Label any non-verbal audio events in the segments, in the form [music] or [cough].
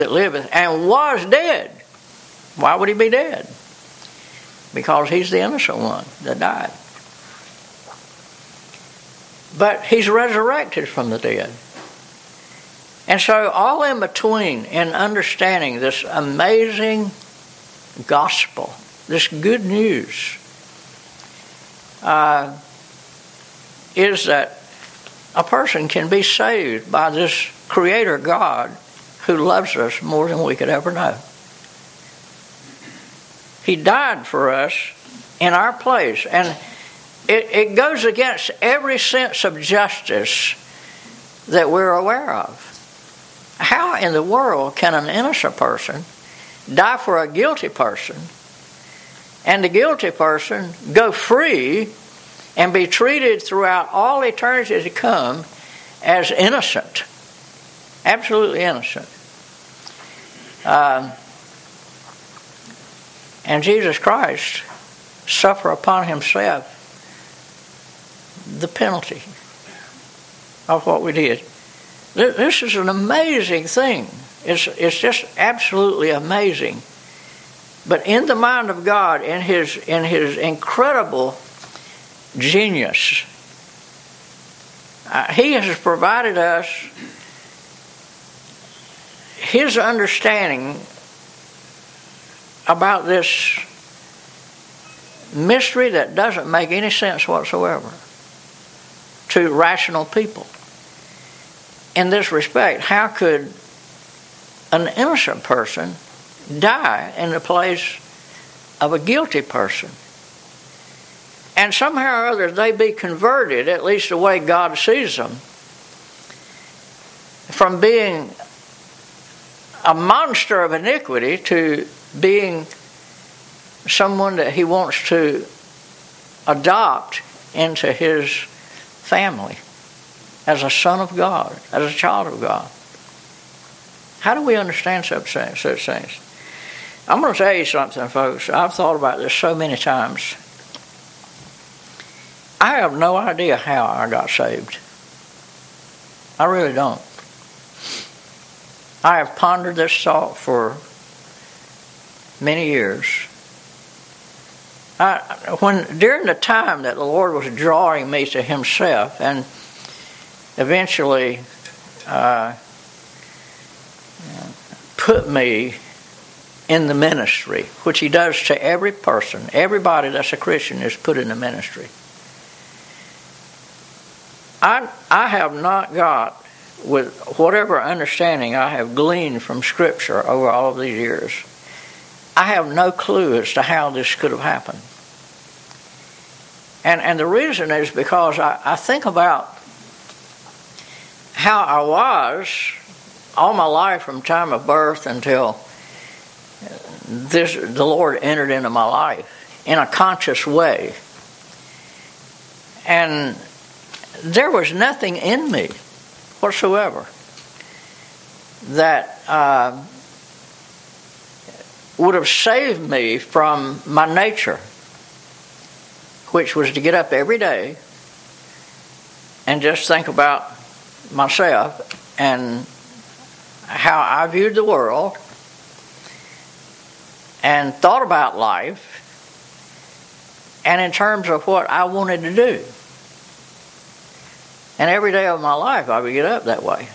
that liveth and was dead. Why would he be dead? Because he's the innocent one that died. But he's resurrected from the dead. And so, all in between, in understanding this amazing gospel, this good news, uh, is that a person can be saved by this Creator God who loves us more than we could ever know. He died for us in our place. And it, it goes against every sense of justice that we're aware of. How in the world can an innocent person die for a guilty person and the guilty person go free and be treated throughout all eternity to come as innocent? Absolutely innocent. Um, and Jesus Christ suffer upon himself the penalty of what we did. This is an amazing thing. It's, it's just absolutely amazing. But in the mind of God, in his, in his incredible genius, uh, he has provided us his understanding about this mystery that doesn't make any sense whatsoever to rational people. In this respect, how could an innocent person die in the place of a guilty person? And somehow or other they be converted, at least the way God sees them, from being a monster of iniquity to being someone that he wants to adopt into his family as a son of God, as a child of God. How do we understand such things? Such things? I'm going to tell you something, folks. I've thought about this so many times. I have no idea how I got saved. I really don't. I have pondered this thought for many years. I, when during the time that the Lord was drawing me to Himself, and eventually uh, put me in the ministry, which He does to every person, everybody that's a Christian is put in the ministry. I I have not got with whatever understanding I have gleaned from Scripture over all of these years. I have no clue as to how this could have happened. And, and the reason is because I, I think about how I was all my life from time of birth until this the Lord entered into my life in a conscious way. And there was nothing in me whatsoever that uh, would have saved me from my nature, which was to get up every day and just think about myself and how I viewed the world and thought about life and in terms of what I wanted to do. And every day of my life, I would get up that way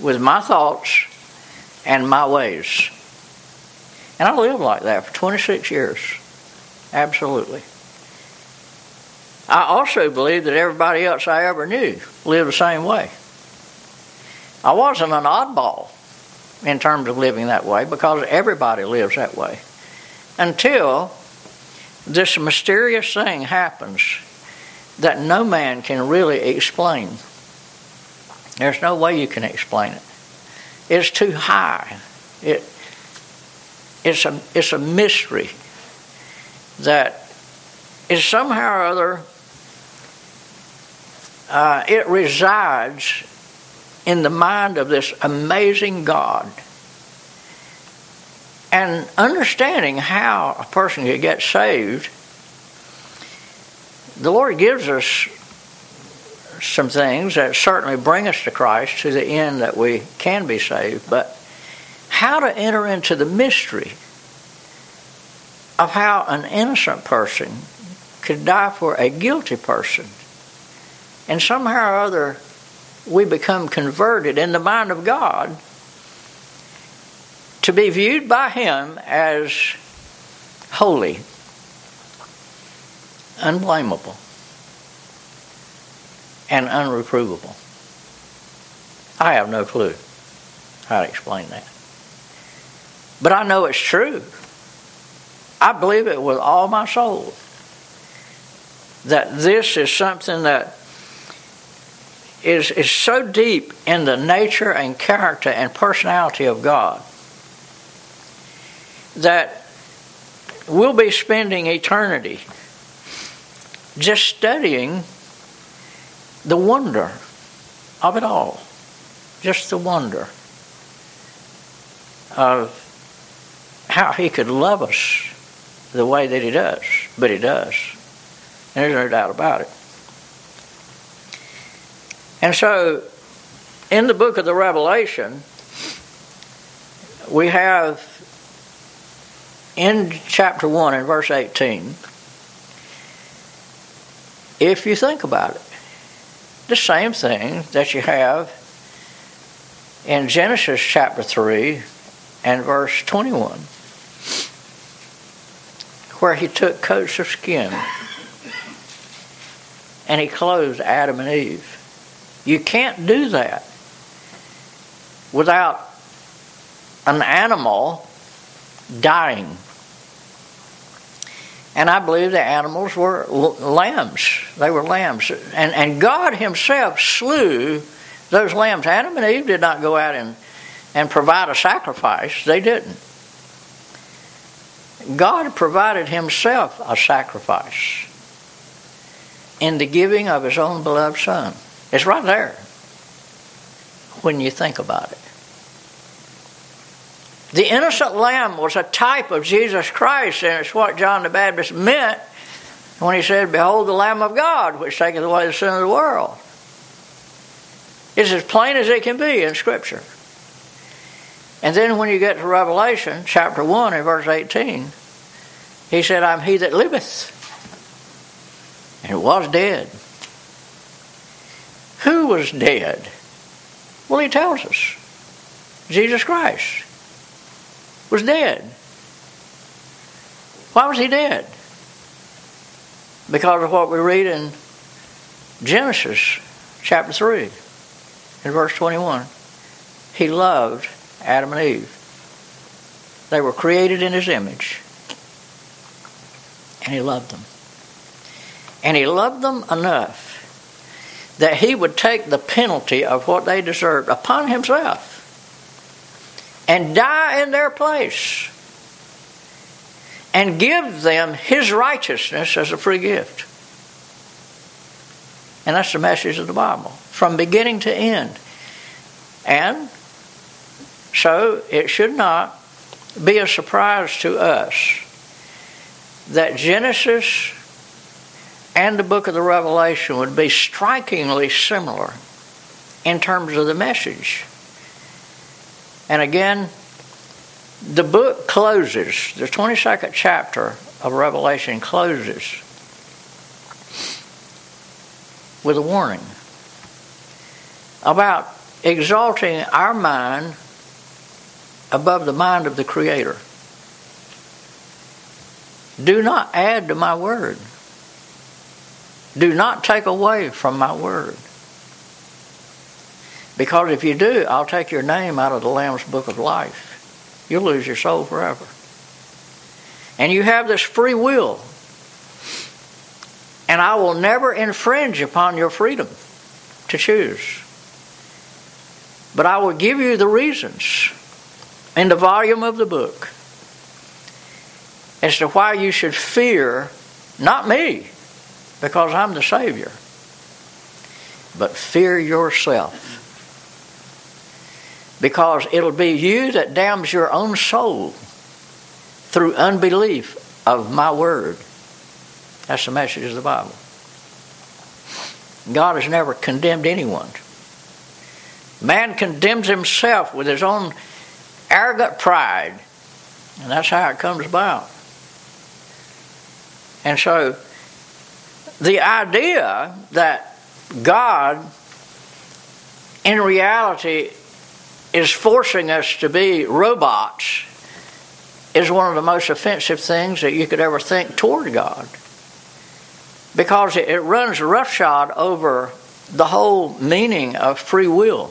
with my thoughts and my ways. And I lived like that for 26 years. Absolutely. I also believe that everybody else I ever knew lived the same way. I wasn't an oddball in terms of living that way because everybody lives that way. Until this mysterious thing happens that no man can really explain. There's no way you can explain it. It's too high. It, it's, a, it's a mystery that is somehow or other, uh, it resides in the mind of this amazing God. And understanding how a person could get saved the Lord gives us some things that certainly bring us to Christ to the end that we can be saved, but how to enter into the mystery of how an innocent person could die for a guilty person. And somehow or other, we become converted in the mind of God to be viewed by Him as holy, unblameable, and unreprovable. I have no clue how to explain that. But I know it's true. I believe it with all my soul that this is something that is, is so deep in the nature and character and personality of God that we'll be spending eternity just studying the wonder of it all. Just the wonder of how He could love us the way that He does. But He does. And there's no doubt about it. And so, in the book of the Revelation, we have in chapter 1 and verse 18, if you think about it, the same thing that you have in Genesis chapter 3 and verse 21, where he took coats of skin and he clothed Adam and Eve. You can't do that without an animal dying. And I believe the animals were lambs. They were lambs. And, and God Himself slew those lambs. Adam and Eve did not go out and, and provide a sacrifice, they didn't. God provided Himself a sacrifice in the giving of His own beloved Son. It's right there when you think about it. The innocent lamb was a type of Jesus Christ, and it's what John the Baptist meant when he said, Behold the Lamb of God, which taketh away the sin of the world. It's as plain as it can be in Scripture. And then when you get to Revelation chapter 1 and verse 18, he said, I'm he that liveth and was dead. Who was dead? Well, he tells us Jesus Christ was dead. Why was he dead? Because of what we read in Genesis chapter 3 in verse 21. He loved Adam and Eve. They were created in his image. And he loved them. And he loved them enough that he would take the penalty of what they deserved upon himself and die in their place and give them his righteousness as a free gift. And that's the message of the Bible from beginning to end. And so it should not be a surprise to us that Genesis and the book of the Revelation would be strikingly similar in terms of the message. And again, the book closes, the 22nd chapter of Revelation closes with a warning about exalting our mind above the mind of the Creator. Do not add to my word. Do not take away from my word. Because if you do, I'll take your name out of the Lamb's book of life. You'll lose your soul forever. And you have this free will. And I will never infringe upon your freedom to choose. But I will give you the reasons in the volume of the book as to why you should fear not me, because I'm the Savior. But fear yourself. Because it'll be you that damns your own soul through unbelief of my word. That's the message of the Bible. God has never condemned anyone. Man condemns himself with his own arrogant pride. And that's how it comes about. And so the idea that God, in reality, is forcing us to be robots is one of the most offensive things that you could ever think toward God. Because it, runs roughshod over the whole meaning of free will.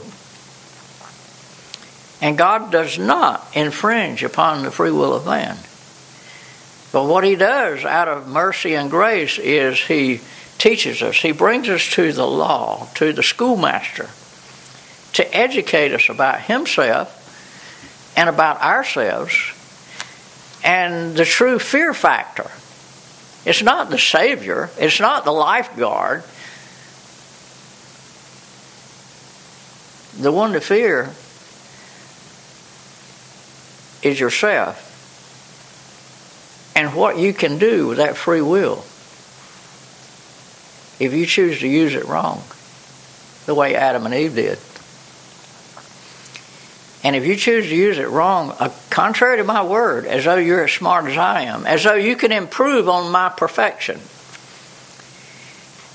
And God does not infringe upon the free will of man. But what He does out of mercy and grace is He teaches us, He brings us to the law, to the schoolmaster, to educate us about Himself and about ourselves and the true fear factor. It's not the Savior, it's not the lifeguard. The one to fear is yourself and what you can do with that free will if you choose to use it wrong, the way Adam and Eve did. And if you choose to use it wrong, uh, contrary to my word, as though you're as smart as I am, as though you can improve on my perfection,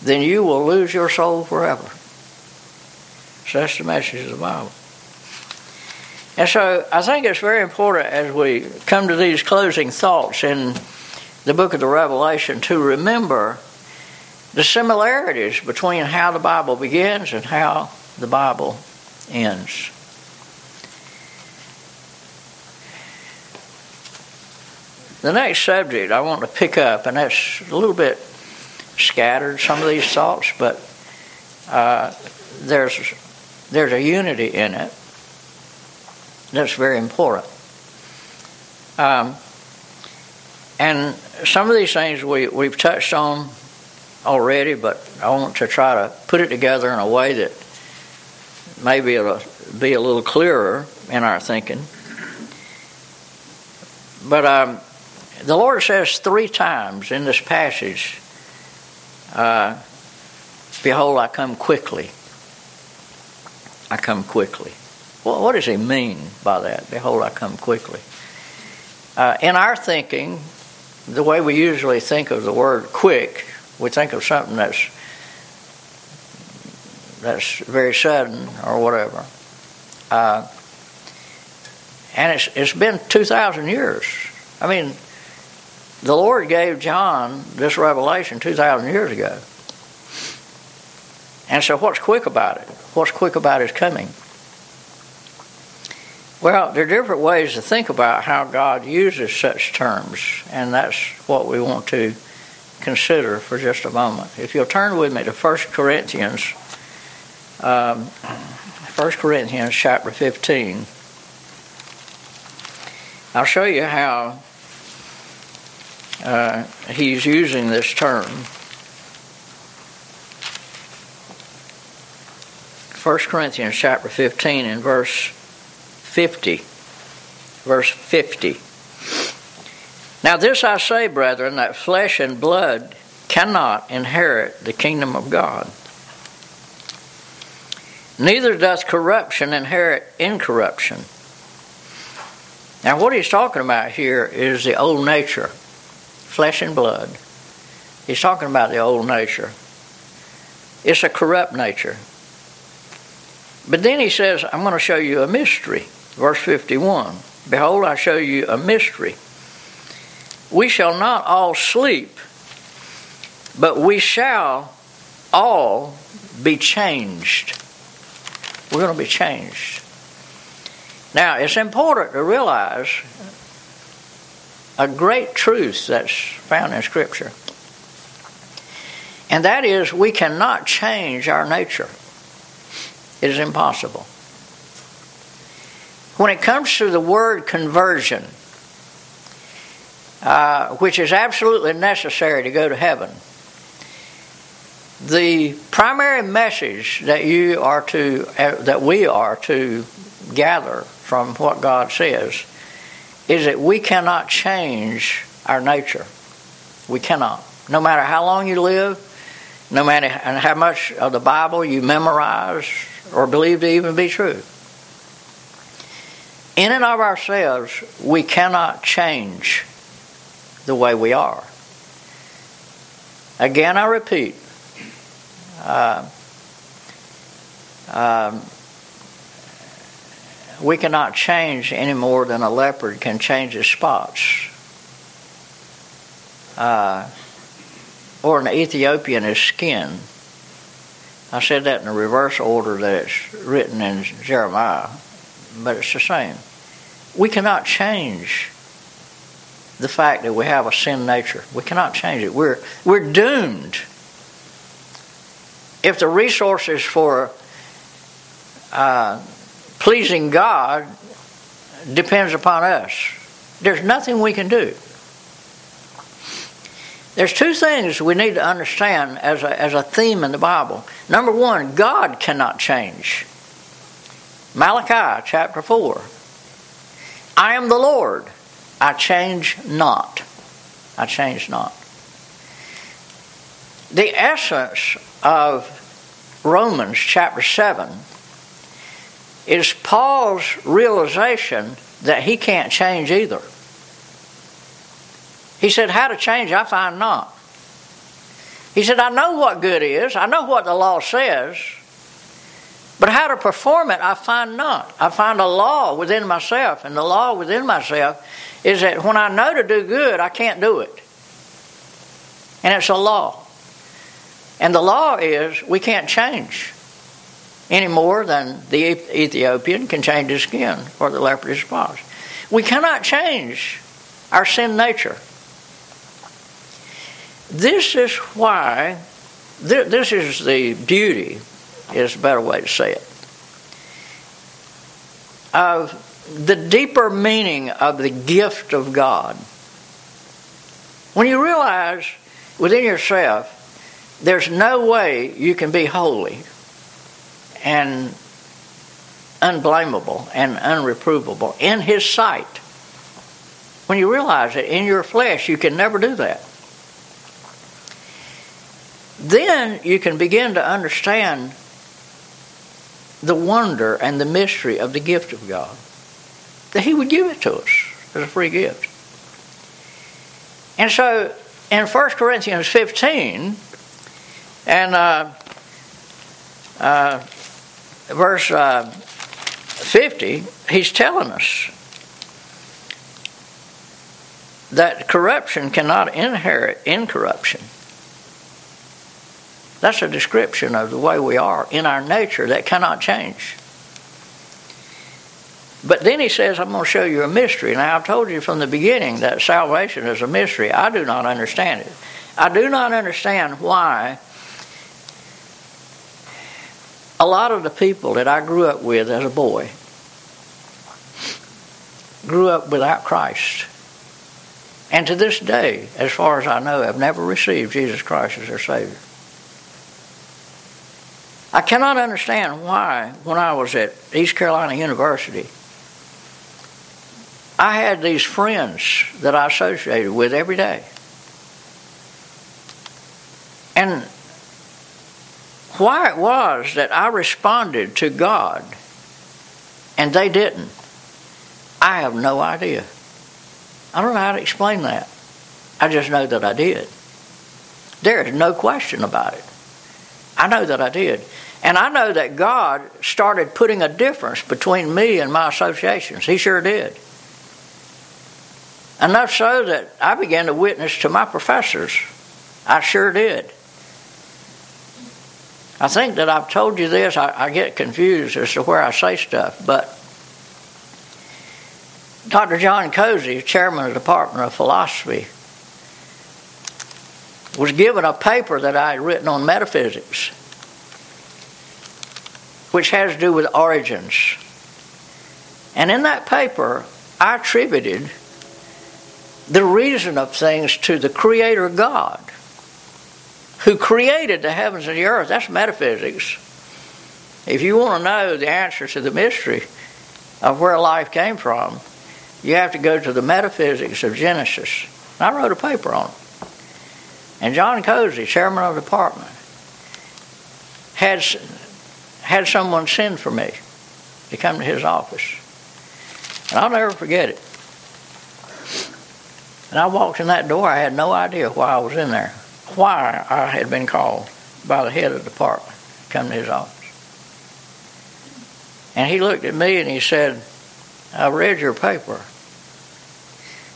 then you will lose your soul forever. So that's the message of the Bible. And so I think it's very important as we come to these closing thoughts in the book of the Revelation to remember the similarities between how the Bible begins and how the Bible ends. The next subject I want to pick up, and that's a little bit scattered, some of these thoughts, but uh, there's, there's a unity in it that's very important. Um, and some of these things we, we've touched on already, but I want to try to put it together in a way that maybe it'll be a little clearer in our thinking. But um, the Lord says three times in this passage, uh, Behold, I come quickly. I come quickly. Well, what does he mean by that? Behold, I come quickly. Uh, in our thinking, the way we usually think of the word quick, we think of something that's that's very sudden or whatever. Uh, and it's it's been two thousand years. I mean, the Lord gave John this revelation 2,000 years ago. And so, what's quick about it? What's quick about his coming? Well, there are different ways to think about how God uses such terms, and that's what we want to consider for just a moment. If you'll turn with me to 1 Corinthians, um, 1 Corinthians chapter 15, I'll show you how uh, he's using this term. 1 Corinthians chapter 15 and verse 50. Verse 50. Now, this I say, brethren, that flesh and blood cannot inherit the kingdom of God. Neither doth corruption inherit incorruption. Now, what he's talking about here is the old nature flesh and blood. He's talking about the old nature. It's a corrupt nature. But then he says, I'm going to show you a mystery. Verse 51 Behold, I show you a mystery. We shall not all sleep, but we shall all be changed. We're going to be changed. Now, it's important to realize a great truth that's found in Scripture. And that is, we cannot change our nature. It is impossible. When it comes to the word conversion, uh, which is absolutely necessary to go to heaven, the primary message that you are to uh, that we are to gather from what God says is that we cannot change our nature. We cannot. No matter how long you live, no matter how much of the Bible you memorize or believe to even be true. in and of ourselves, we cannot change the way we are. Again, I repeat, uh, um, we cannot change any more than a leopard can change his spots. Uh, or an Ethiopian his skin. I said that in the reverse order that it's written in Jeremiah, but it's the same. We cannot change the fact that we have a sin nature. We cannot change it. We're, we're doomed. If the resources for uh, pleasing God depends upon us, there's nothing we can do. There's two things we need to understand as a, as a theme in the Bible. Number one, God cannot change. Malachi chapter 4. I am the Lord. I change not. I change not. The essence of Romans chapter 7 is Paul's realization that he can't change either. He said, How to change, I find not. He said, I know what good is, I know what the law says, but how to perform it, I find not. I find a law within myself, and the law within myself is that when I know to do good, I can't do it. And it's a law. And the law is we can't change any more than the Ethiopian can change his skin or the leopard his spots. We cannot change our sin nature. This is why, this is the beauty is a better way to say it. Of the deeper meaning of the gift of God. When you realize within yourself there's no way you can be holy and unblameable and unreprovable in His sight. When you realize that in your flesh you can never do that, then you can begin to understand the wonder and the mystery of the gift of God. That He would give it to us as a free gift. And so in 1 Corinthians 15 and uh, uh, verse uh, 50, he's telling us that corruption cannot inherit incorruption. That's a description of the way we are in our nature that cannot change. But then he says, I'm going to show you a mystery. Now, I've told you from the beginning that salvation is a mystery. I do not understand it. I do not understand why a lot of the people that I grew up with as a boy grew up without Christ. And to this day, as far as I know, have never received Jesus Christ as their Savior. I cannot understand why, when I was at East Carolina University, I had these friends that I associated with every day. And why it was that I responded to God and they didn't, I have no idea. I don't know how to explain that. I just know that I did. There is no question about it. I know that I did. And I know that God started putting a difference between me and my associations. He sure did. Enough so that I began to witness to my professors. I sure did. I think that I've told you this, I, I get confused as to where I say stuff, but Dr. John Cozy, chairman of the Department of Philosophy, was given a paper that I had written on metaphysics which has to do with origins. And in that paper, I attributed the reason of things to the Creator God, who created the heavens and the earth. That's metaphysics. If you want to know the answer to the mystery of where life came from, you have to go to the metaphysics of Genesis. I wrote a paper on it. And John Cozy, chairman of the department, had had someone send for me to come to his office. And I'll never forget it. And I walked in that door. I had no idea why I was in there, why I had been called by the head of the department to come to his office. And he looked at me and he said, I read your paper.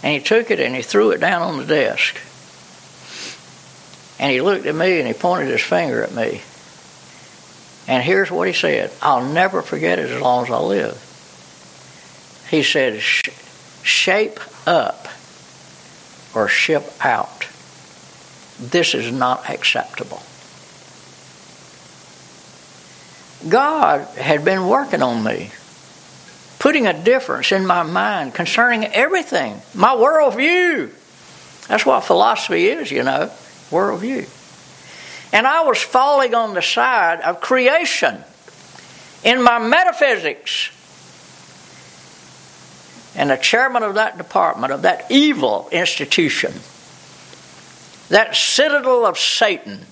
And he took it and he threw it down on the desk. And he looked at me and he pointed his finger at me. And here's what he said I'll never forget it as long as I live. He said, Shape up or ship out. This is not acceptable. God had been working on me, putting a difference in my mind concerning everything, my worldview. That's what philosophy is, you know, worldview. And I was falling on the side of creation in my metaphysics. And the chairman of that department, of that evil institution, that citadel of Satan,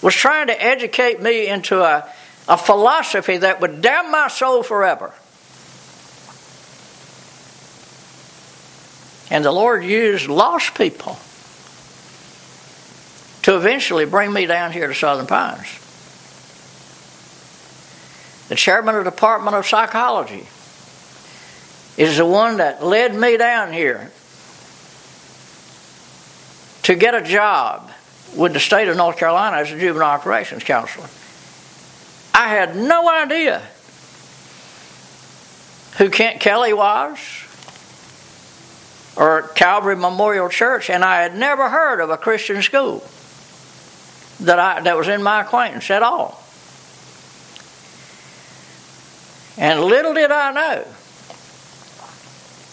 was trying to educate me into a, a philosophy that would damn my soul forever. And the Lord used lost people to eventually bring me down here to Southern Pines the chairman of the Department of Psychology, is the one that led me down here to get a job with the state of North Carolina as a juvenile operations counselor. I had no idea who Kent Kelly was or Calvary Memorial Church, and I had never heard of a Christian school that I that was in my acquaintance at all. And little did I know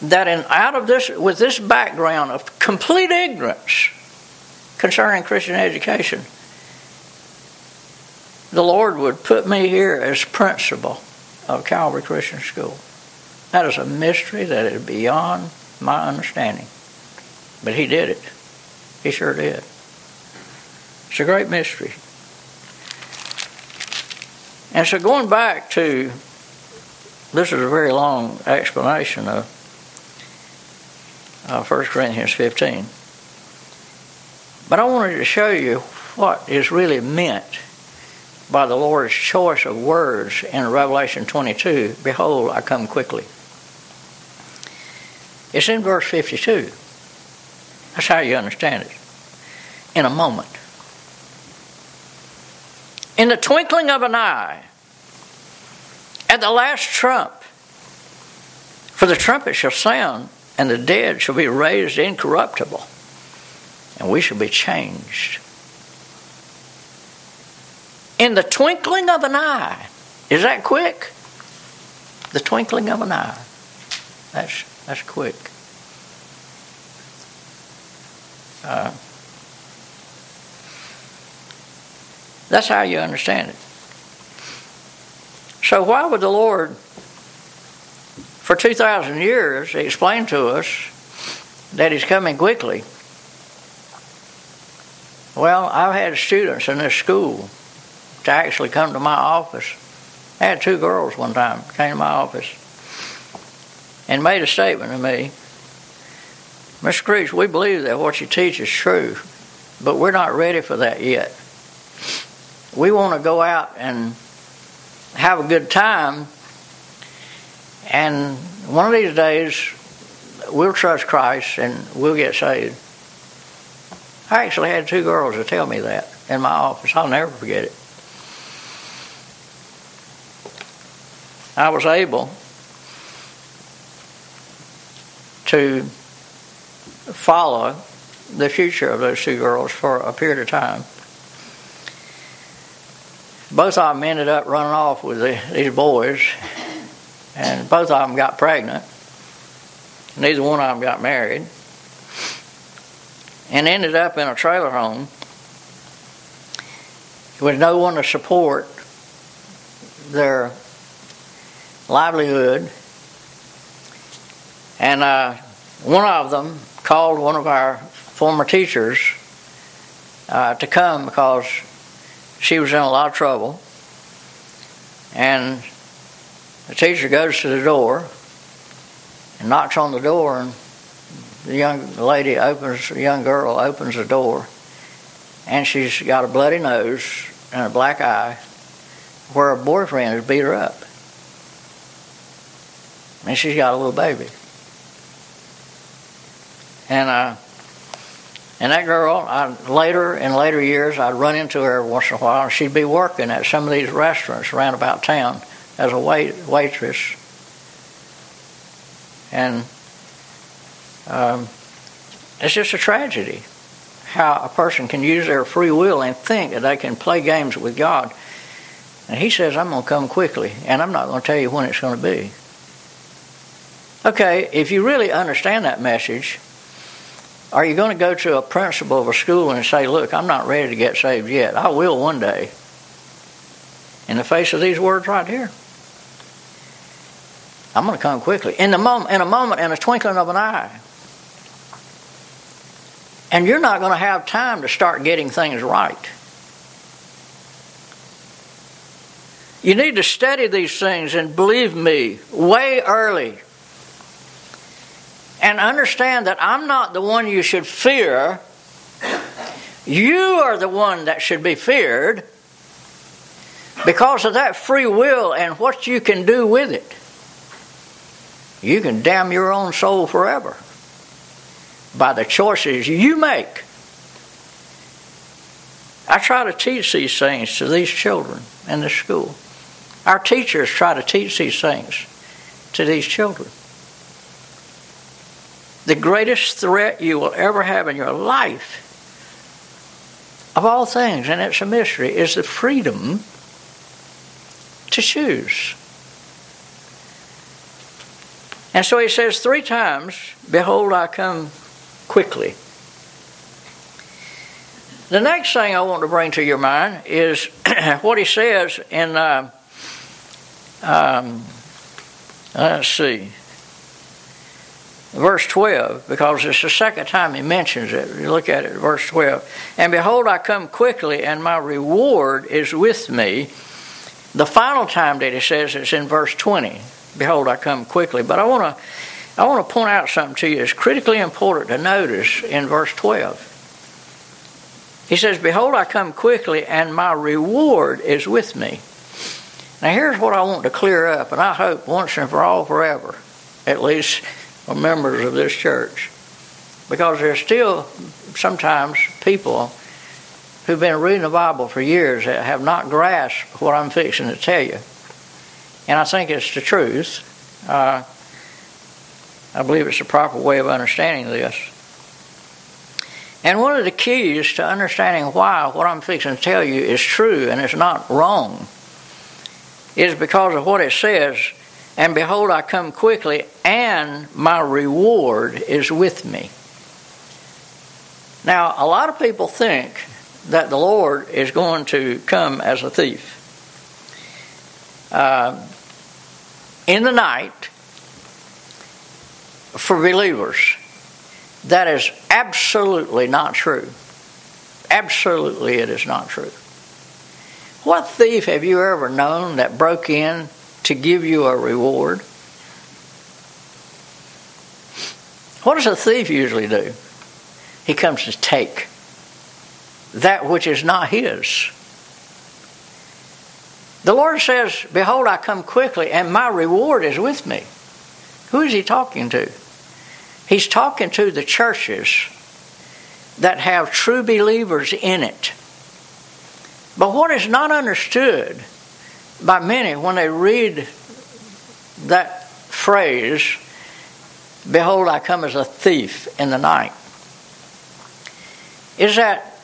that in out of this with this background of complete ignorance concerning Christian education, the Lord would put me here as principal of Calvary Christian School. That is a mystery that is beyond my understanding. But he did it. He sure did. It's a great mystery. And so going back to this is a very long explanation of uh, 1 Corinthians 15. But I wanted to show you what is really meant by the Lord's choice of words in Revelation 22 Behold, I come quickly. It's in verse 52. That's how you understand it. In a moment. In the twinkling of an eye, at the last trump. For the trumpet shall sound, and the dead shall be raised incorruptible, and we shall be changed. In the twinkling of an eye. Is that quick? The twinkling of an eye. That's, that's quick. Uh, that's how you understand it. So, why would the Lord, for 2,000 years, explain to us that He's coming quickly? Well, I've had students in this school to actually come to my office. I had two girls one time came to my office and made a statement to me. Mr. Creech, we believe that what you teach is true, but we're not ready for that yet. We want to go out and have a good time. And one of these days, we'll trust Christ and we'll get saved. I actually had two girls to tell me that in my office. I'll never forget it. I was able to follow the future of those two girls for a period of time both of them ended up running off with the, these boys, and both of them got pregnant. Neither one of them got married, and ended up in a trailer home with no one to support their livelihood. And uh, one of them called one of our former teachers uh, to come because she was in a lot of trouble. And The teacher goes to the door and knocks on the door, and the young lady opens, the young girl opens the door, and she's got a bloody nose and a black eye where her boyfriend has beat her up. And she's got a little baby. And uh, and that girl, I, later in later years, I'd run into her once in a while, and she'd be working at some of these restaurants around about town as a wait, waitress. And um, it's just a tragedy how a person can use their free will and think that they can play games with God. And He says, I'm going to come quickly, and I'm not going to tell you when it's going to be. Okay, if you really understand that message, are you going to go to a principal of a school and say, Look, I'm not ready to get saved yet. I will one day. In the face of these words right here. I'm going to come quickly. In, the in a moment, in a twinkling of an eye. And you're not going to have time to start getting things right. You need to study these things and believe me, way early and understand that I'm not the one you should fear. You are the one that should be feared because of that free will and what you can do with it. You can damn your own soul forever by the choices you make. I try to teach these things to these children in the school. Our teachers try to teach these things to these children. The greatest threat you will ever have in your life, of all things, and it's a mystery, is the freedom to choose. And so he says three times, Behold, I come quickly. The next thing I want to bring to your mind is [clears throat] what he says in, uh, um, let's see, verse 12, because it's the second time he mentions it. You look at it, verse 12. And behold, I come quickly, and my reward is with me. The final time that he says it's in verse 20. Behold, I come quickly. But I want to I want to point out something to you. It's critically important to notice in verse 12. He says, Behold, I come quickly, and my reward is with me. Now, here's what I want to clear up, and I hope once and for all forever, at least for members of this church. Because there's still sometimes people who've been reading the Bible for years that have not grasped what I'm fixing to tell you. And I think it's the truth. Uh, I believe it's the proper way of understanding this. And one of the keys to understanding why what I'm fixing to tell you is true and it's not wrong is because of what it says and behold, I come quickly, and my reward is with me. Now, a lot of people think that the Lord is going to come as a thief. Uh, in the night, for believers, that is absolutely not true. Absolutely, it is not true. What thief have you ever known that broke in to give you a reward. What does a thief usually do? He comes to take that which is not his. The Lord says, Behold, I come quickly, and my reward is with me. Who is he talking to? He's talking to the churches that have true believers in it. But what is not understood by many when they read that phrase, Behold, I come as a thief in the night, is that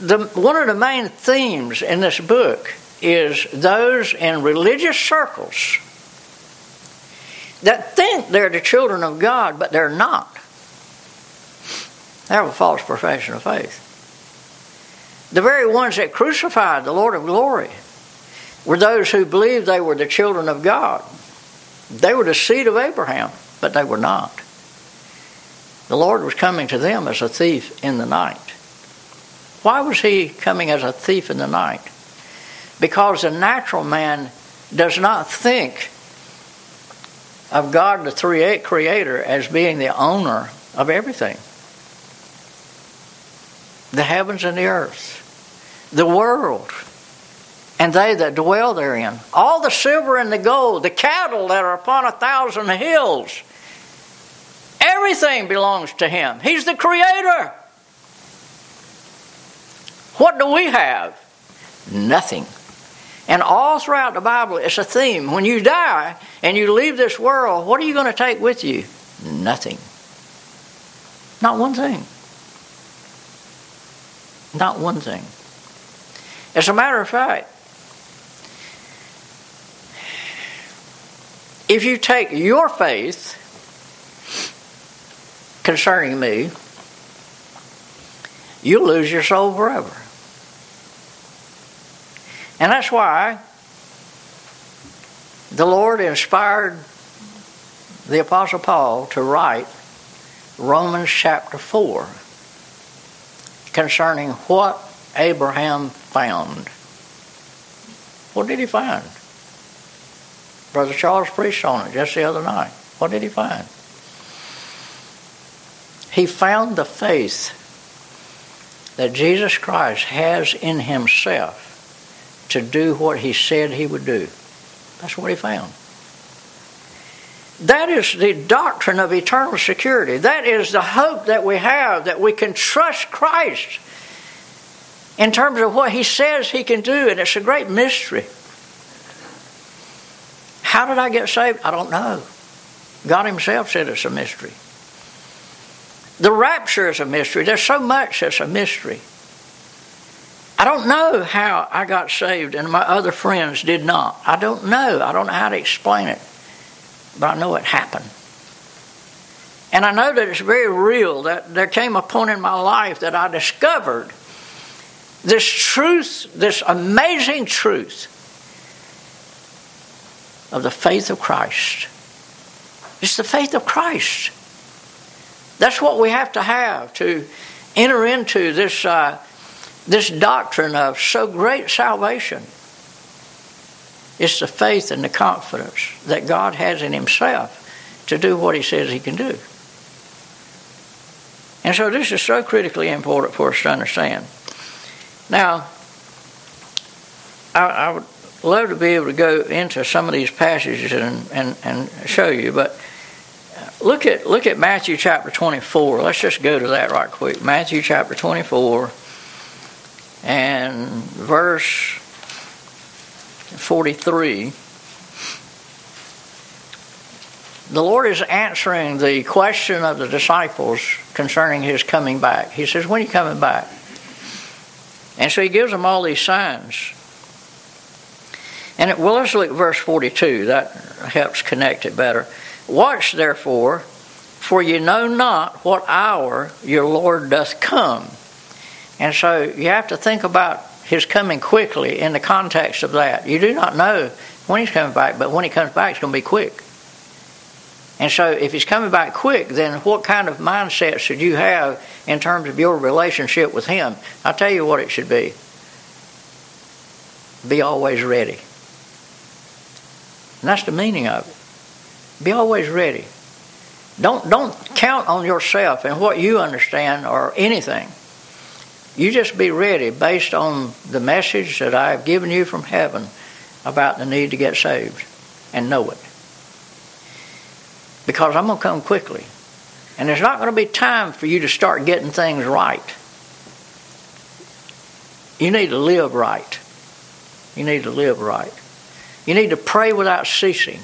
the, one of the main themes in this book is those in religious circles that think they're the children of God, but they're not. They have a false profession of faith. The very ones that crucified the Lord of glory were those who believed they were the children of God. They were the seed of Abraham, but they were not. The Lord was coming to them as a thief in the night. Why was he coming as a thief in the night? Because the natural man does not think of God, the three eh, creator, as being the owner of everything the heavens and the earth, the world, and they that dwell therein, all the silver and the gold, the cattle that are upon a thousand hills. Everything belongs to Him. He's the Creator. What do we have? Nothing. And all throughout the Bible, it's a theme. When you die and you leave this world, what are you going to take with you? Nothing. Not one thing. Not one thing. As a matter of fact, if you take your faith concerning me, you'll lose your soul forever. And that's why the Lord inspired the Apostle Paul to write Romans chapter 4 concerning what Abraham found. What did he find? Brother Charles preached on it just the other night. What did he find? He found the faith that Jesus Christ has in himself to do what he said he would do. That's what he found. That is the doctrine of eternal security. That is the hope that we have that we can trust Christ in terms of what he says he can do, and it's a great mystery. How did I get saved? I don't know. God Himself said it's a mystery. The rapture is a mystery. There's so much that's a mystery. I don't know how I got saved and my other friends did not. I don't know. I don't know how to explain it. But I know it happened. And I know that it's very real that there came a point in my life that I discovered this truth, this amazing truth of the faith of Christ. It's the faith of Christ. That's what we have to have to enter into this uh, this doctrine of so great salvation. It's the faith and the confidence that God has in Himself to do what He says He can do. And so this is so critically important for us to understand. Now, I, I would love to be able to go into some of these passages and, and, and show you, but look at look at Matthew chapter 24. Let's just go to that right quick. Matthew chapter 24 and verse 43. The Lord is answering the question of the disciples concerning his coming back. He says, When are you coming back? And so he gives them all these signs. And it, well, let's look at verse 42. That helps connect it better. Watch therefore, for you know not what hour your Lord doth come. And so you have to think about his coming quickly in the context of that. You do not know when he's coming back, but when he comes back, it's going to be quick. And so, if he's coming back quick, then what kind of mindset should you have in terms of your relationship with him? I'll tell you what it should be be always ready. And that's the meaning of it. Be always ready. Don't, don't count on yourself and what you understand or anything. You just be ready based on the message that I've given you from heaven about the need to get saved and know it. Because I'm going to come quickly. And there's not going to be time for you to start getting things right. You need to live right. You need to live right. You need to pray without ceasing.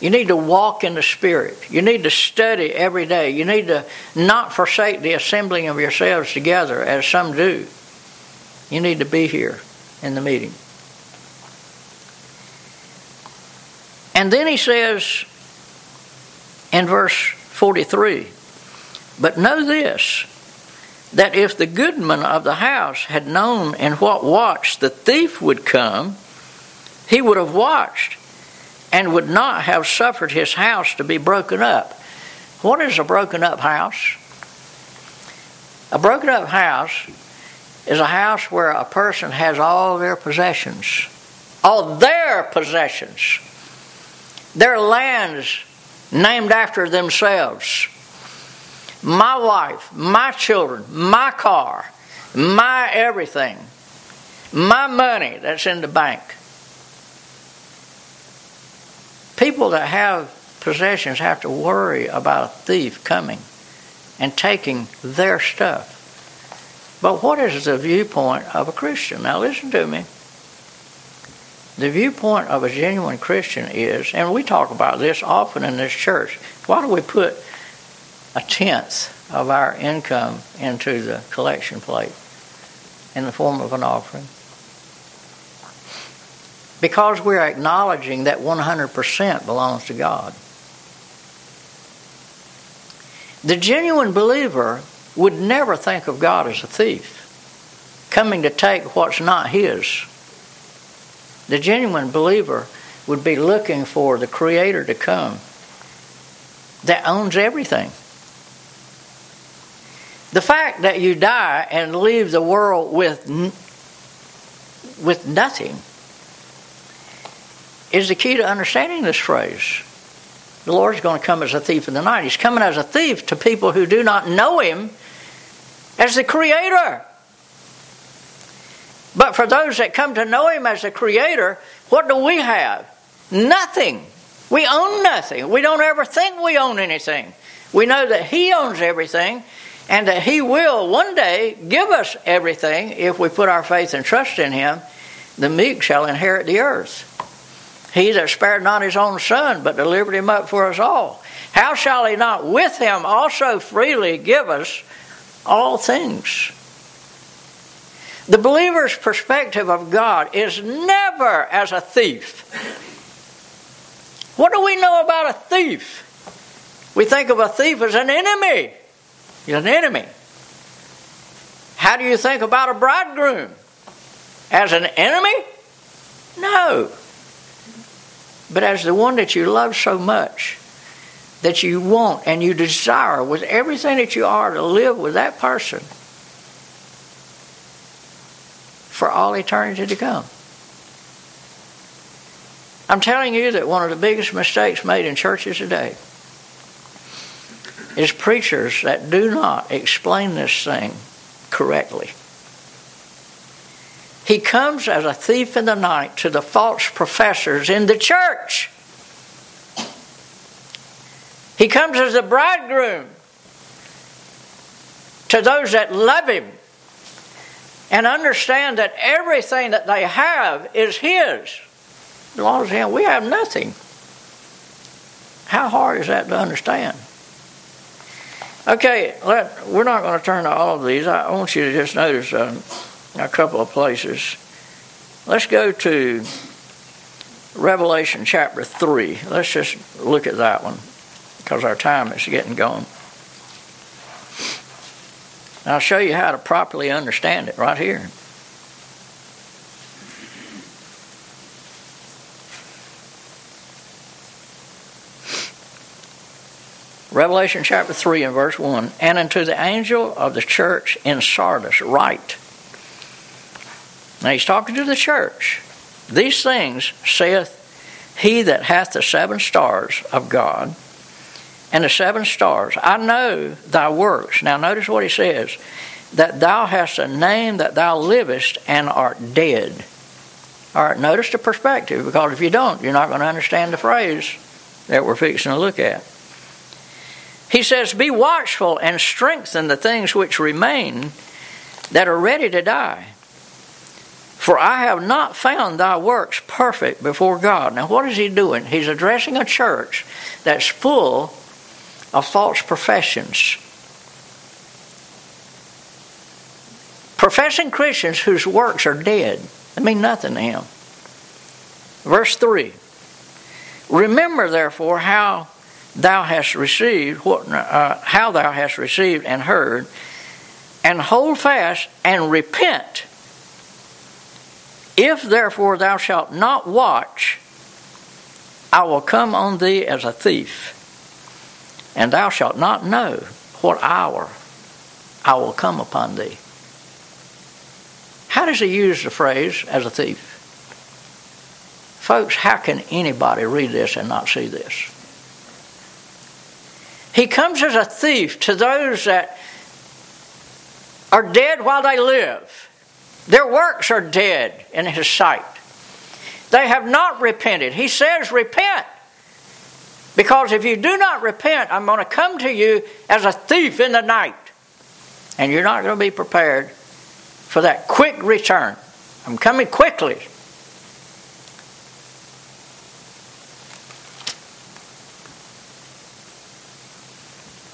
You need to walk in the Spirit. You need to study every day. You need to not forsake the assembling of yourselves together as some do. You need to be here in the meeting. And then he says in verse 43 But know this, that if the goodman of the house had known in what watch the thief would come, he would have watched and would not have suffered his house to be broken up. What is a broken up house? A broken up house is a house where a person has all their possessions, all their possessions. their lands named after themselves. My wife, my children, my car, my everything, my money that's in the bank. People that have possessions have to worry about a thief coming and taking their stuff. But what is the viewpoint of a Christian? Now, listen to me. The viewpoint of a genuine Christian is, and we talk about this often in this church, why do we put a tenth of our income into the collection plate in the form of an offering? Because we're acknowledging that 100% belongs to God. The genuine believer would never think of God as a thief, coming to take what's not his. The genuine believer would be looking for the Creator to come that owns everything. The fact that you die and leave the world with, with nothing is the key to understanding this phrase. The Lord's going to come as a thief in the night. He's coming as a thief to people who do not know Him as the Creator. But for those that come to know Him as the Creator, what do we have? Nothing. We own nothing. We don't ever think we own anything. We know that He owns everything and that He will one day give us everything if we put our faith and trust in Him. The meek shall inherit the earth. He that spared not his own son, but delivered him up for us all. How shall he not with him also freely give us all things? The believer's perspective of God is never as a thief. What do we know about a thief? We think of a thief as an enemy. He's an enemy. How do you think about a bridegroom? As an enemy? No but as the one that you love so much that you want and you desire with everything that you are to live with that person for all eternity to come. I'm telling you that one of the biggest mistakes made in churches today is preachers that do not explain this thing correctly. He comes as a thief in the night to the false professors in the church. He comes as a bridegroom to those that love him and understand that everything that they have is his. Belongs to him. We have nothing. How hard is that to understand? Okay, let, we're not going to turn to all of these. I want you to just notice. Uh, a couple of places. Let's go to Revelation chapter 3. Let's just look at that one because our time is getting gone. I'll show you how to properly understand it right here. Revelation chapter 3 and verse 1 And unto the angel of the church in Sardis, write now he's talking to the church. These things saith he that hath the seven stars of God and the seven stars. I know thy works. Now notice what he says that thou hast a name that thou livest and art dead. All right, notice the perspective because if you don't, you're not going to understand the phrase that we're fixing to look at. He says, Be watchful and strengthen the things which remain that are ready to die for I have not found thy works perfect before God. Now, what is he doing? He's addressing a church that's full of false professions. Professing Christians whose works are dead. They mean nothing to him. Verse 3 Remember, therefore, how thou hast received, what, uh, how thou hast received and heard, and hold fast and repent. If therefore thou shalt not watch, I will come on thee as a thief, and thou shalt not know what hour I will come upon thee. How does he use the phrase as a thief? Folks, how can anybody read this and not see this? He comes as a thief to those that are dead while they live. Their works are dead in his sight. They have not repented. He says, Repent. Because if you do not repent, I'm going to come to you as a thief in the night. And you're not going to be prepared for that quick return. I'm coming quickly.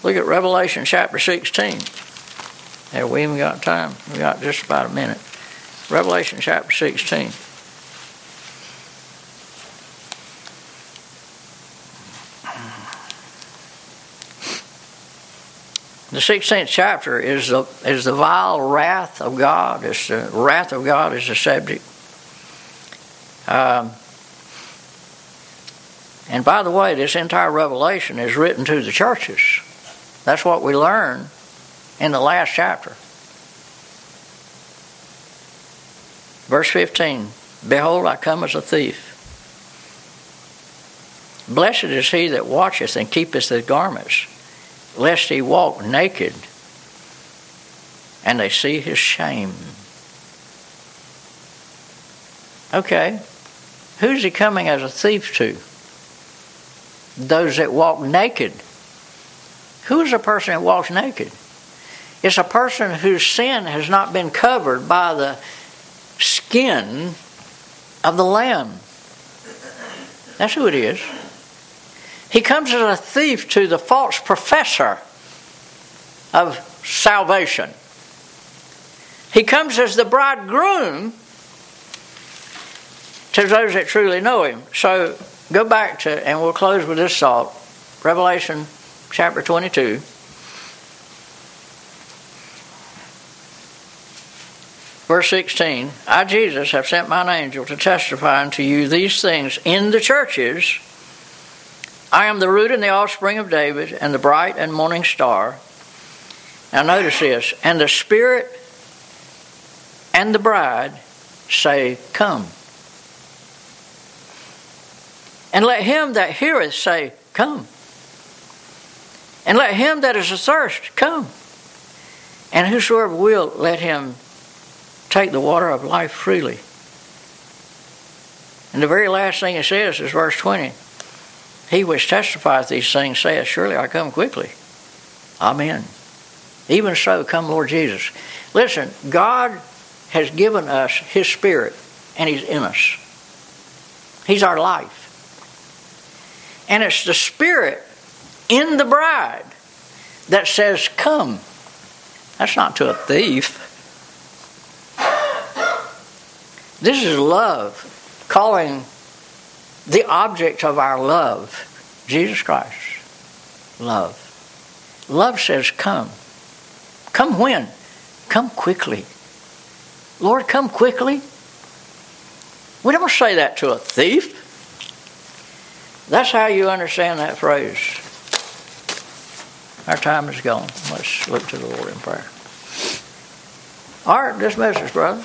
Look at Revelation chapter 16. Yeah, we even got time. We got just about a minute. Revelation chapter 16. The 16th chapter is the, is the vile wrath of God. It's the wrath of God is the subject. Um, and by the way, this entire revelation is written to the churches. That's what we learn in the last chapter. Verse 15 Behold, I come as a thief. Blessed is he that watcheth and keepeth his garments, lest he walk naked and they see his shame. Okay, who's he coming as a thief to? Those that walk naked. Who's a person that walks naked? It's a person whose sin has not been covered by the skin of the Lamb. That's who it is. He comes as a thief to the false professor of salvation. He comes as the bridegroom to those that truly know him. So go back to, and we'll close with this thought Revelation chapter 22. Verse 16 I, Jesus, have sent mine angel to testify unto you these things in the churches. I am the root and the offspring of David, and the bright and morning star. Now, notice this. And the Spirit and the bride say, Come. And let him that heareth say, Come. And let him that is athirst come. And whosoever will, let him take the water of life freely. And the very last thing it says is verse 20 He which testifieth these things saith, Surely I come quickly. Amen. Even so, come Lord Jesus. Listen, God has given us His Spirit, and He's in us. He's our life. And it's the Spirit in the bride that says, Come. That's not to a thief. This is love, calling the object of our love Jesus Christ. Love. Love says, Come. Come when? Come quickly. Lord, come quickly. We don't say that to a thief. That's how you understand that phrase. Our time is gone. Let's look to the Lord in prayer. All right, dismiss us, brother.